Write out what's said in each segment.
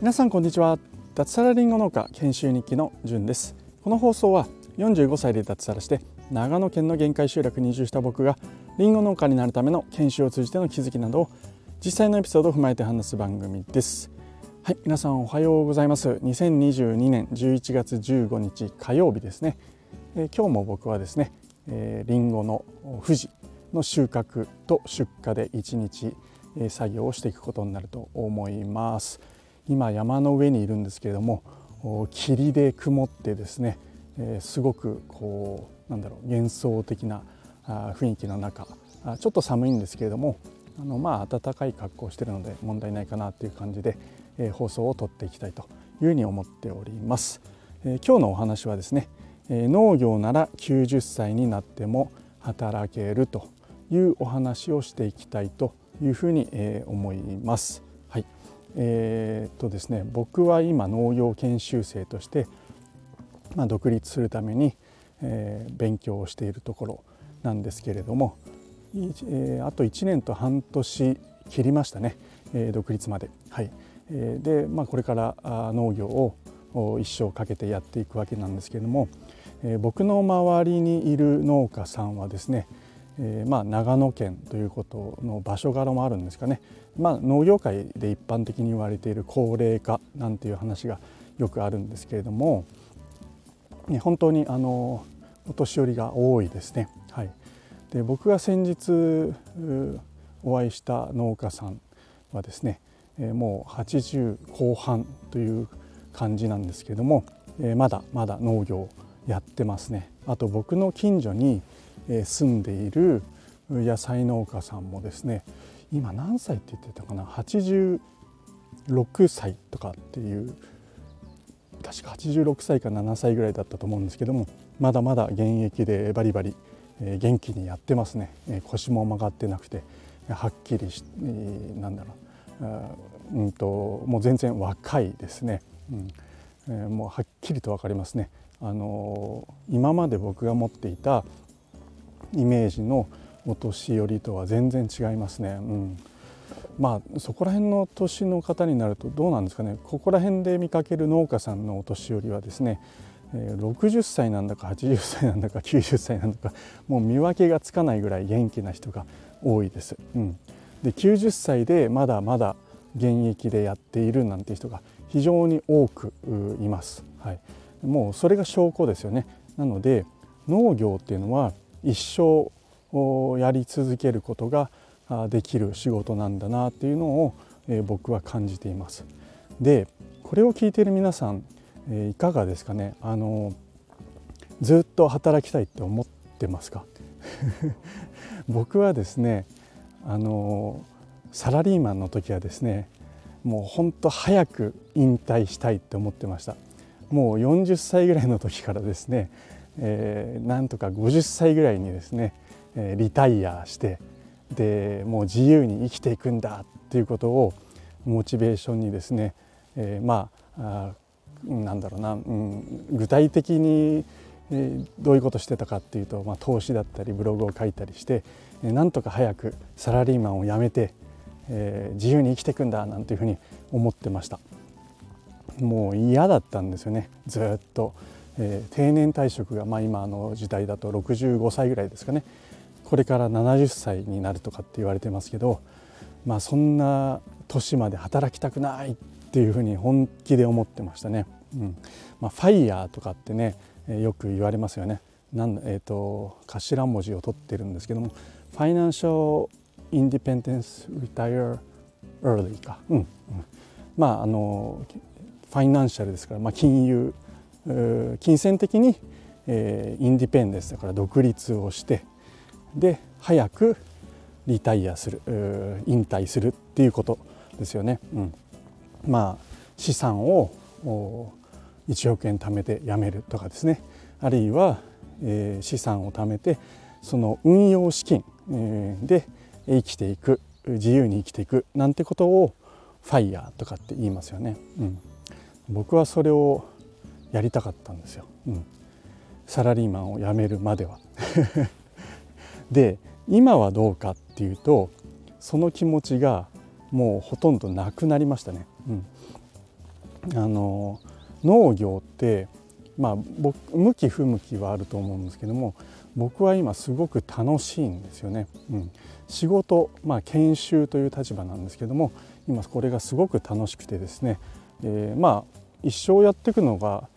皆さんこんにちは。脱サラリンゴ農家研修日記のじゅんです。この放送は45歳で脱サラして長野県の限界集落に移住した僕がリンゴ農家になるための研修を通じての気づきなどを実際のエピソードを踏まえて話す番組です。はい皆さんおはようございます。2022年11月15日火曜日ですね、えー、今日も僕はですね、えー、リンゴの富士の収穫と出荷で1日、え、作業をしていくことになると思います。今山の上にいるんですけれども霧で曇ってですね、え、すごくこうなんだろう幻想的な雰囲気の中ちょっと寒いんですけれどもあのまあ暖かい格好をしているので問題ないかなという感じで、え、放送を撮っていきたいというふうに思っております、え、今日のお話はですね、え、農業なら90歳になっても働けるというお話をしていきたいというふうに、え、思います。はい。えー、っとですね僕は今農業研修生として、まあ、独立するために、えー、勉強をしているところなんですけれども、えー、あと1年と半年切りましたね、えー、独立まで。はい。えー、で、まあ、これから農業を一生かけてやっていくわけなんですけれども、えー、僕の周りにいる農家さんはですね、えー、まあ長野県ということの場所柄もあるんですかね、まあ、農業界で一般的に言われている高齢化なんていう話がよくあるんですけれども、ね、本当にあのお年寄りが多いですね。はい、で僕が先日お会いした農家さんはですねもう80後半という感じなんですけれどもまだまだ農業やってますね。あと僕の近所に住んでいる野菜農家さんもですね今何歳って言ってたかな？86歳とかっていう確か86歳か7歳ぐらいだったと思うんですけどもまだまだ現役でバリバリ元気にやってますね。腰も曲がってなくてはっきりしなんだろう。うんともう全然若いですね、うん、もうはっきりと分かりますね。あの今まで僕が持っていたイメージのお年寄りとは全然違いますね。うんまあそこら辺の年の方になるとどうなんですかねここら辺で見かける農家さんのお年寄りはですね60歳なんだか80歳なんだか90歳なんだかもう見分けがつかないぐらい元気な人が多いです。うん、で90歳でまだまだ現役でやっているなんて人が非常に多くいます。はい、もうそれが証拠ですよね。なので農業っていうのは一生やり続けることができる仕事なんだなっていうのを僕は感じています。でこれを聞いている皆さんいかがですかね？あのずっと働きたいって思ってますか？僕はですねあのサラリーマンの時はですねもうほんと早く引退したいって思ってました。もう40歳ぐらいの時からですね、えー、なんとか50歳ぐらいにですねえリタイアしてでもう自由に生きていくんだっていうことをモチベーションにですね、えー、まあなんだろうな、うん、具体的にどういうことしてたかっていうと、まあ、投資だったりブログを書いたりしてなんとか早くサラリーマンを辞めて、えー、自由に生きていくんだなんていうふうに思ってました。もう嫌だったんですよねずっと、えー、定年退職が、まあ、今の時代だと65歳ぐらいですかねこれから70歳になるとかって言われてますけど、まあ、そんな年まで働きたくないっていうふうに本気で思ってましたね。うんまあ、 FIRE とかってねよく言われますよね。なんえーと、頭文字を取ってるんですけども「 Financial Independence, Retire Early か」うん、うん、まああの Financial ですから、まあ、金融金銭的に、えー、 Independence だから独立をしてで早くリタイアする引退するっていうことですよね。うん、まあ資産を1億円貯めて辞めるとかですねあるいは、えー、資産を貯めてその運用資金、えー、で生きていく自由に生きていくなんてことをファイヤーとかって言いますよね。うん、僕はそれをやりたかったんですよ。うん、サラリーマンを辞めるまでは で今はどうかっていうとその気持ちがもうほとんどなくなりましたね。うん、あの農業ってまあ向き不向きはあると思うんですけども僕は今すごく楽しいんですよね。うん、仕事、まあ、研修という立場なんですけども今これがすごく楽しくてですね、えー、まあ一生やっていくのが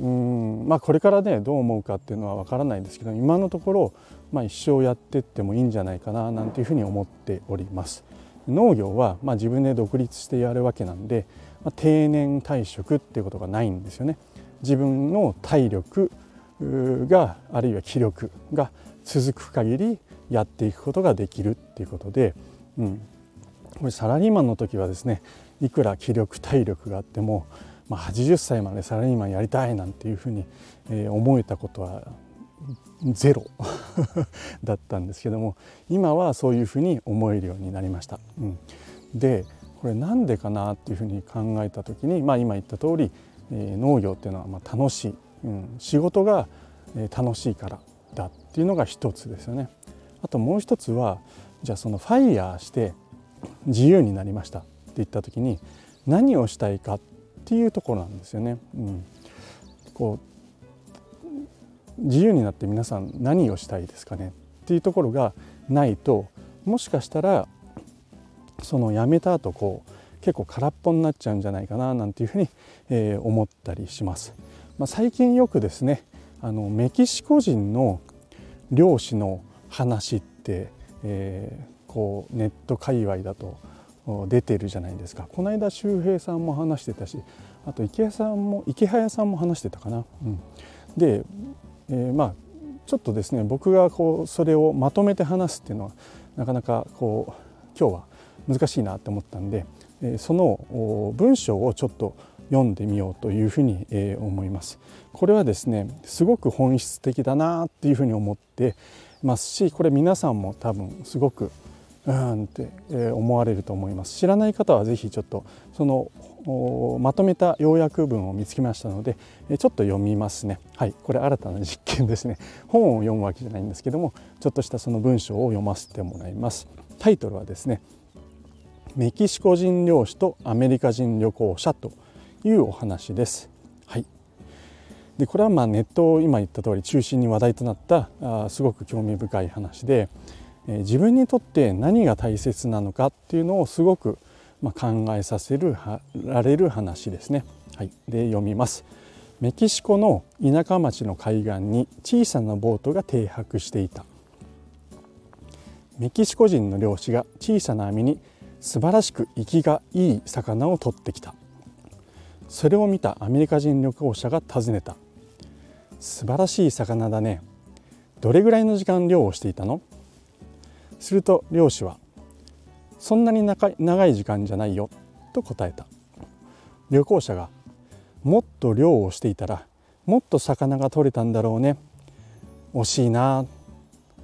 うんまあこれからねどう思うかっていうのは分からないんですけど今のところ、まあ、一生やってってもいいんじゃないかななんていうふうに思っております。農業はまあ自分で独立してやるわけなんで、まあ、定年退職っていうことがないんですよね。自分の体力があるいは気力が続く限りやっていくことができるっていうことで、うん、これサラリーマンの時はですねいくら気力体力があっても、まあ、80歳までサラリーマンやりたいなんていうふうに、えー、思えたことはゼロ だったんですけども今はそういうふうに思えるようになりました。うん、でこれなんでかなっていうふうに考えた時に、まあ、今言った通り、えー、農業っていうのはまあ楽しい、うん、仕事が楽しいからだっていうのが一つですよね。あともう一つはじゃあそのファイヤーして自由になりましたって言った時に何をしたいかっっていうところなんですよね。うん、こう自由になって皆さん何をしたいですかねっていうところがないともしかしたらその辞めた後こう結構空っぽになっちゃうんじゃないかななんていうふうに、えー、思ったりします。まあ、最近よくですねあのメキシコ人の漁師の話って、えー、こうネット界隈だと出てるじゃないですかこの間周平さんも話してたしあと池谷さんも池早さんも話してたかな。うん、で、えー、まあちょっとですね僕がこうそれをまとめて話すっていうのはなかなかこう今日は難しいなって思ったんで、えー、その文章をちょっと読んでみようというふうに、えー、思います。これはですねすごく本質的だなっていうふうに思ってますしこれ皆さんも多分すごくうんって思われると思います。知らない方は是非ちょっとそのまとめた要約文を見つけましたのでちょっと読みますね。はいこれ新たな実験ですね。本を読むわけじゃないんですけどもちょっとしたその文章を読ませてもらいます。タイトルはですねメキシコ人漁師とアメリカ人旅行者というお話です。はい。でこれはまあネットを今言った通り中心に話題となったあすごく興味深い話で自分にとって何が大切なのかっていうのをすごく考えさせるられる話ですね。はい、で読みます。メキシコの田舎町の海岸に小さなボートが停泊していた。メキシコ人の漁師が小さな網に素晴らしく生きがいい魚を取ってきた。それを見たアメリカ人旅行者が尋ねた。素晴らしい魚だね。どれぐらいの時間漁をしていたの？すると漁師は「そんなに長い時間じゃないよ」と答えた。旅行者が「もっと漁をしていたらもっと魚が取れたんだろうね惜しいな」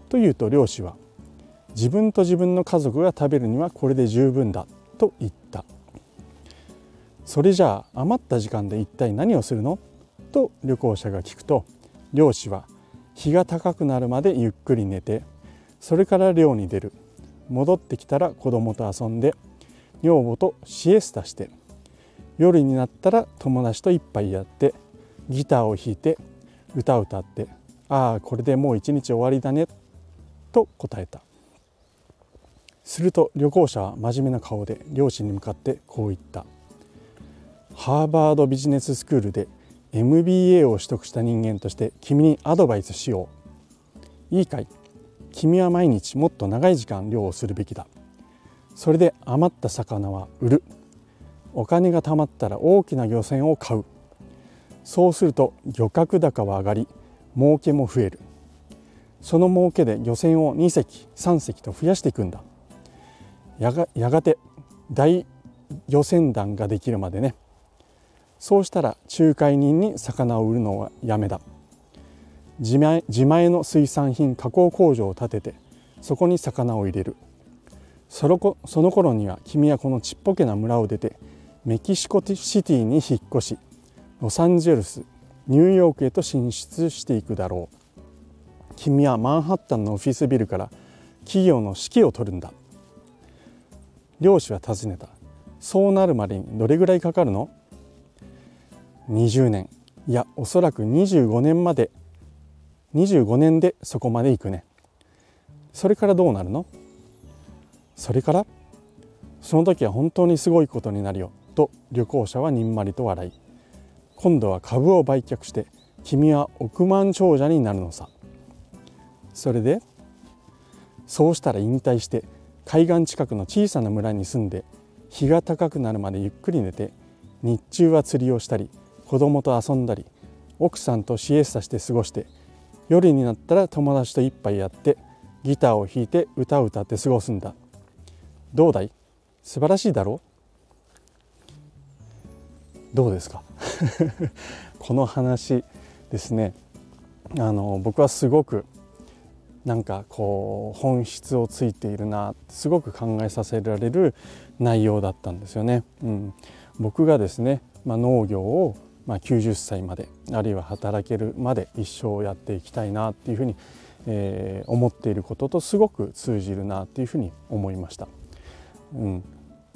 と言うと漁師は「自分と自分の家族が食べるにはこれで十分だ」と言ったそれじゃあ余った時間で一体何をするの？と旅行者が聞くと漁師は日が高くなるまでゆっくり寝てそれから寮に出る。戻ってきたら子供と遊んで女房とシエスタして。夜になったら友達と一杯やってギターを弾いて歌を歌ってああこれでもう一日終わりだねと答えた。すると旅行者は真面目な顔で両親に向かってこう言った。ハーバードビジネススクールで MBA を取得した人間として君にアドバイスしよう。いいかい？君は毎日もっと長い時間漁をするべきだ。それで余った魚は売る。お金が貯まったら大きな漁船を買う。そうすると漁獲高は上がり儲けも増える。その儲けで漁船を2隻3隻と増やしていくんだ。やがやがて大漁船団ができるまでね。そうしたら仲介人に魚を売るのはやめだ。自前自前の水産品加工工場を建ててそこに魚を入れる。そのこその頃には君はこのちっぽけな村を出てメキシコシティに引っ越しロサンゼルスニューヨークへと進出していくだろう。君はマンハッタンのオフィスビルから企業の指揮を取るんだ。漁師は尋ねた。そうなるまでにどれぐらいかかるの？20年。いやおそらく25年まで。25年でそこまで行くね。それからどうなるの？それからその時は本当にすごいことになるよ。と旅行者はにんまりと笑い。今度は株を売却して君は億万長者になるのさ。それでそうしたら引退して海岸近くの小さな村に住んで日が高くなるまでゆっくり寝て日中は釣りをしたり子供と遊んだり奥さんとシエスタして過ごして夜になったら友達と一杯やってギターを弾いて歌を歌って過ごすんだ。どうだい？素晴らしいだろう？どうですか？この話ですね。あの僕はすごくなんかこう本質をついているなすごく考えさせられる内容だったんですよね。うん、僕がですね、まあ、農業をまあ90歳まであるいは働けるまで一生やっていきたいなっていうふうに、えー、思っていることとすごく通じるなっていうふうに思いました。うん、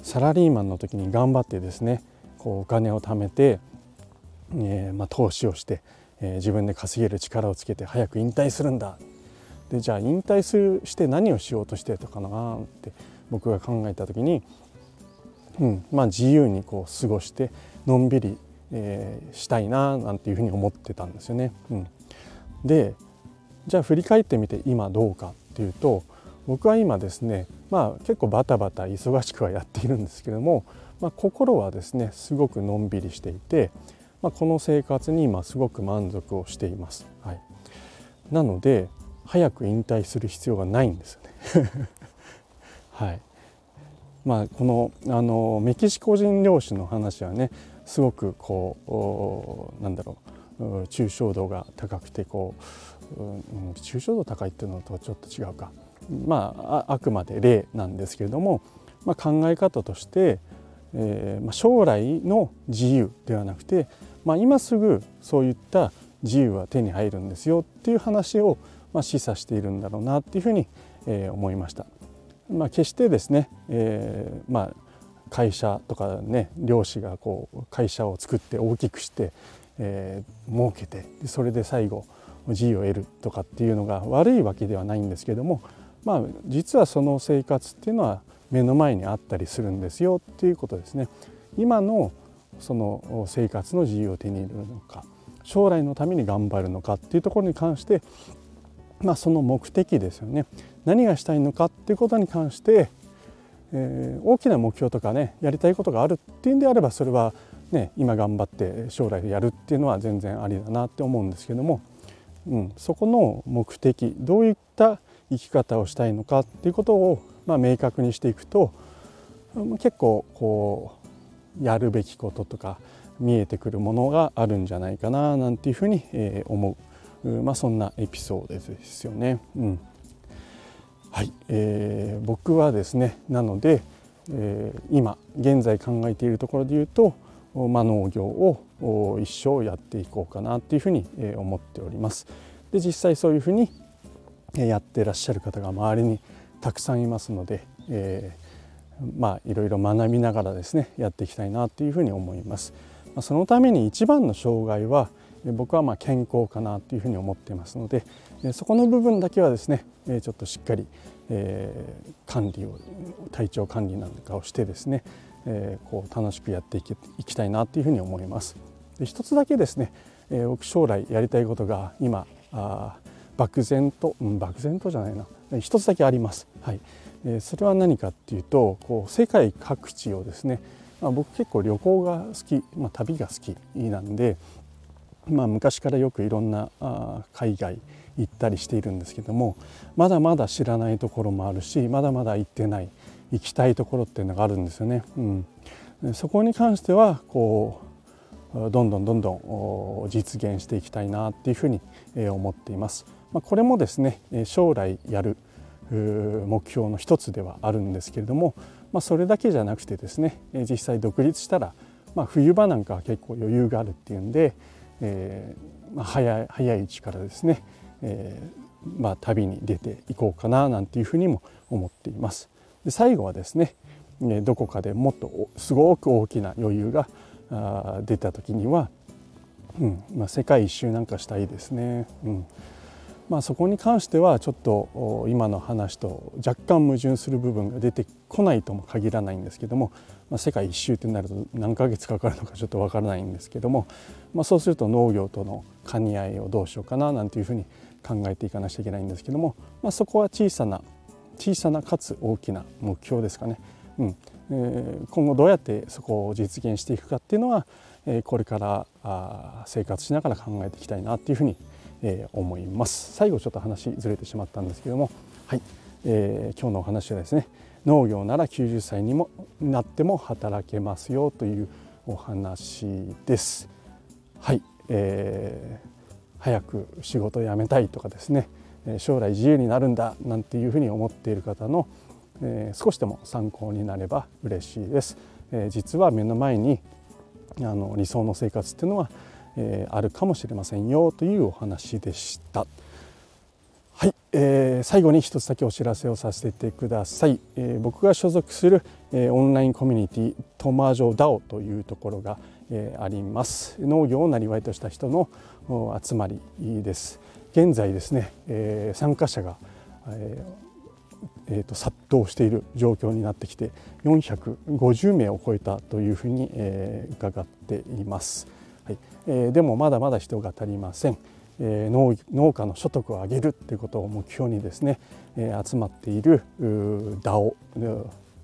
サラリーマンの時に頑張ってですねこうお金を貯めて、えーまあ、投資をして、えー、自分で稼げる力をつけて早く引退するんだでじゃあ引退するして何をしようとしてたかなって僕が考えた時に、うんまあ、自由にこう過ごしてのんびり、えー、したいななんていうふうに思ってたんですよね。うん、でじゃあ振り返ってみて今どうかっていうと僕は今ですねまあ結構バタバタ忙しくはやっているんですけども、まあ、心はですねすごくのんびりしていて、まあ、この生活に今すごく満足をしています。はい、なので早く引退する必要がないんですよね はいまあ、このあのメキシコ人漁師の話はねすごくこうなんだろう抽象度が高くてこう、うん、抽象度高いっていうのとはちょっと違うかまああくまで例なんですけれども、まあ、考え方として、えーまあ、将来の自由ではなくて、まあ、今すぐそういった自由は手に入るんですよっていう話を、まあ、示唆しているんだろうなっていうふうに、えー、思いました。まあ、決してですね、えー、まあ会社とかね漁師がこう会社を作って大きくして、えー、儲けてそれで最後自由を得るとかっていうのが悪いわけではないんですけどもまあ実はその生活っていうのは目の前にあったりするんですよっていうことですね。今のその生活の自由を手に入れるのか将来のために頑張るのかっていうところに関してまあ、その目的ですよね何がしたいのかっていうことに関して、えー、大きな目標とかねやりたいことがあるっていうんであればそれは、ね、今頑張って将来やるっていうのは全然ありだなって思うんですけども、うん、そこの目的どういった生き方をしたいのかっていうことを、まあ、明確にしていくと結構こうやるべきこととか見えてくるものがあるんじゃないかななんていうふうに思う。まあ、そんなエピソードですよね。うんはいえー、僕はですねなので、えー、今現在考えているところで言うと、まあ、農業を一生やっていこうかなっていうふうに思っております。で実際そういうふうにやってらっしゃる方が周りにたくさんいますので、えー、まあいろいろ学びながらですねやっていきたいなというふうに思います。ま、そのために一番の障害は僕はま健康かなというふうに思っていますのでそこの部分だけはですねちょっとしっかり管理を体調管理なんかをしてですねこう楽しくやっていきたいなというふうに思います。で一つだけですね僕将来やりたいことが今漠然と、漠然とじゃないな一つだけあります。はい、それは何かっていうとこう世界各地をですね、ま、僕結構旅行が好き、まあ、旅が好きなんでまあ、昔からよくいろんな海外行ったりしているんですけどもまだまだ知らないところもあるしまだまだ行ってない行きたいところっていうのがあるんですよね。うん、そこに関してはこうどんどんどんどん実現していきたいなっていうふうに思っています。まあ、これもですね将来やる目標の一つではあるんですけれども、まあ、それだけじゃなくてですね実際独立したら、まあ、冬場なんかは結構余裕があるっていうんでえーまあ、早い早いうちからですね、えーまあ、旅に出ていこうかななんていうふうにも思っています。で最後はですね、どこかでもっとすごく大きな余裕が出た時には、うんまあ、世界一周なんかしたいですね。うんまあ、そこに関してはちょっと今の話と若干矛盾する部分が出てこないとも限らないんですけども、まあ、世界一周ってなると何ヶ月かかるのかちょっとわからないんですけども、まあ、そうすると農業との兼ね合いをどうしようかななんていうふうに考えていかなきゃいけないんですけども、まあ、そこは小さな小さなかつ大きな目標ですかね。うん。えー、今後どうやってそこを実現していくかっていうのは、えー、これからあ生活しながら考えていきたいなっていうふうにえー、思います。最後ちょっと話ずれてしまったんですけどもはい、えー、今日のお話はですね農業なら90歳にもなっても働けますよというお話です。はい、えー、早く仕事を辞めたいとかですね将来自由になるんだなんていうふうに思っている方の、少しでも参考になれば嬉しいです、実は目の前にあの理想の生活っていうのは、あるかもしれませんよというお話でした。えー、最後に一つだけお知らせをさせてください、えー、僕が所属する、えー、オンラインコミュニティトマージョダオというところが、えー、あります。農業をなりわいとした人の集まりです。現在ですね、えー、参加者が、えーえーと、殺到している状況になってきて450名を超えたというふうに、えー、伺っています。はい。えー、でもまだまだ人が足りません、え、農農家の所得を上げるということを目標にですね、え、集まっている DAO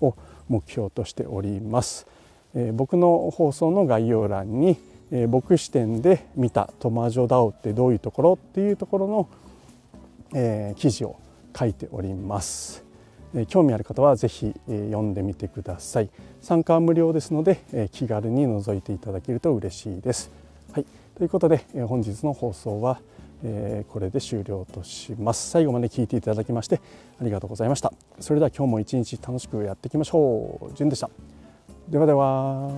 を目標としております、え、僕の放送の概要欄に、え、僕視点で見たトマジョ DAO ってどういうところっていうところの、え、記事を書いております。興味ある方はぜひ読んでみてください。参加は無料ですので気軽に覗いていただけると嬉しいです、はい、ということでえ本日の放送はえこれで終了とします。最後まで聞いていただきましてありがとうございました。それでは今日も一日楽しくやっていきましょう。じゅんでした。ではでは。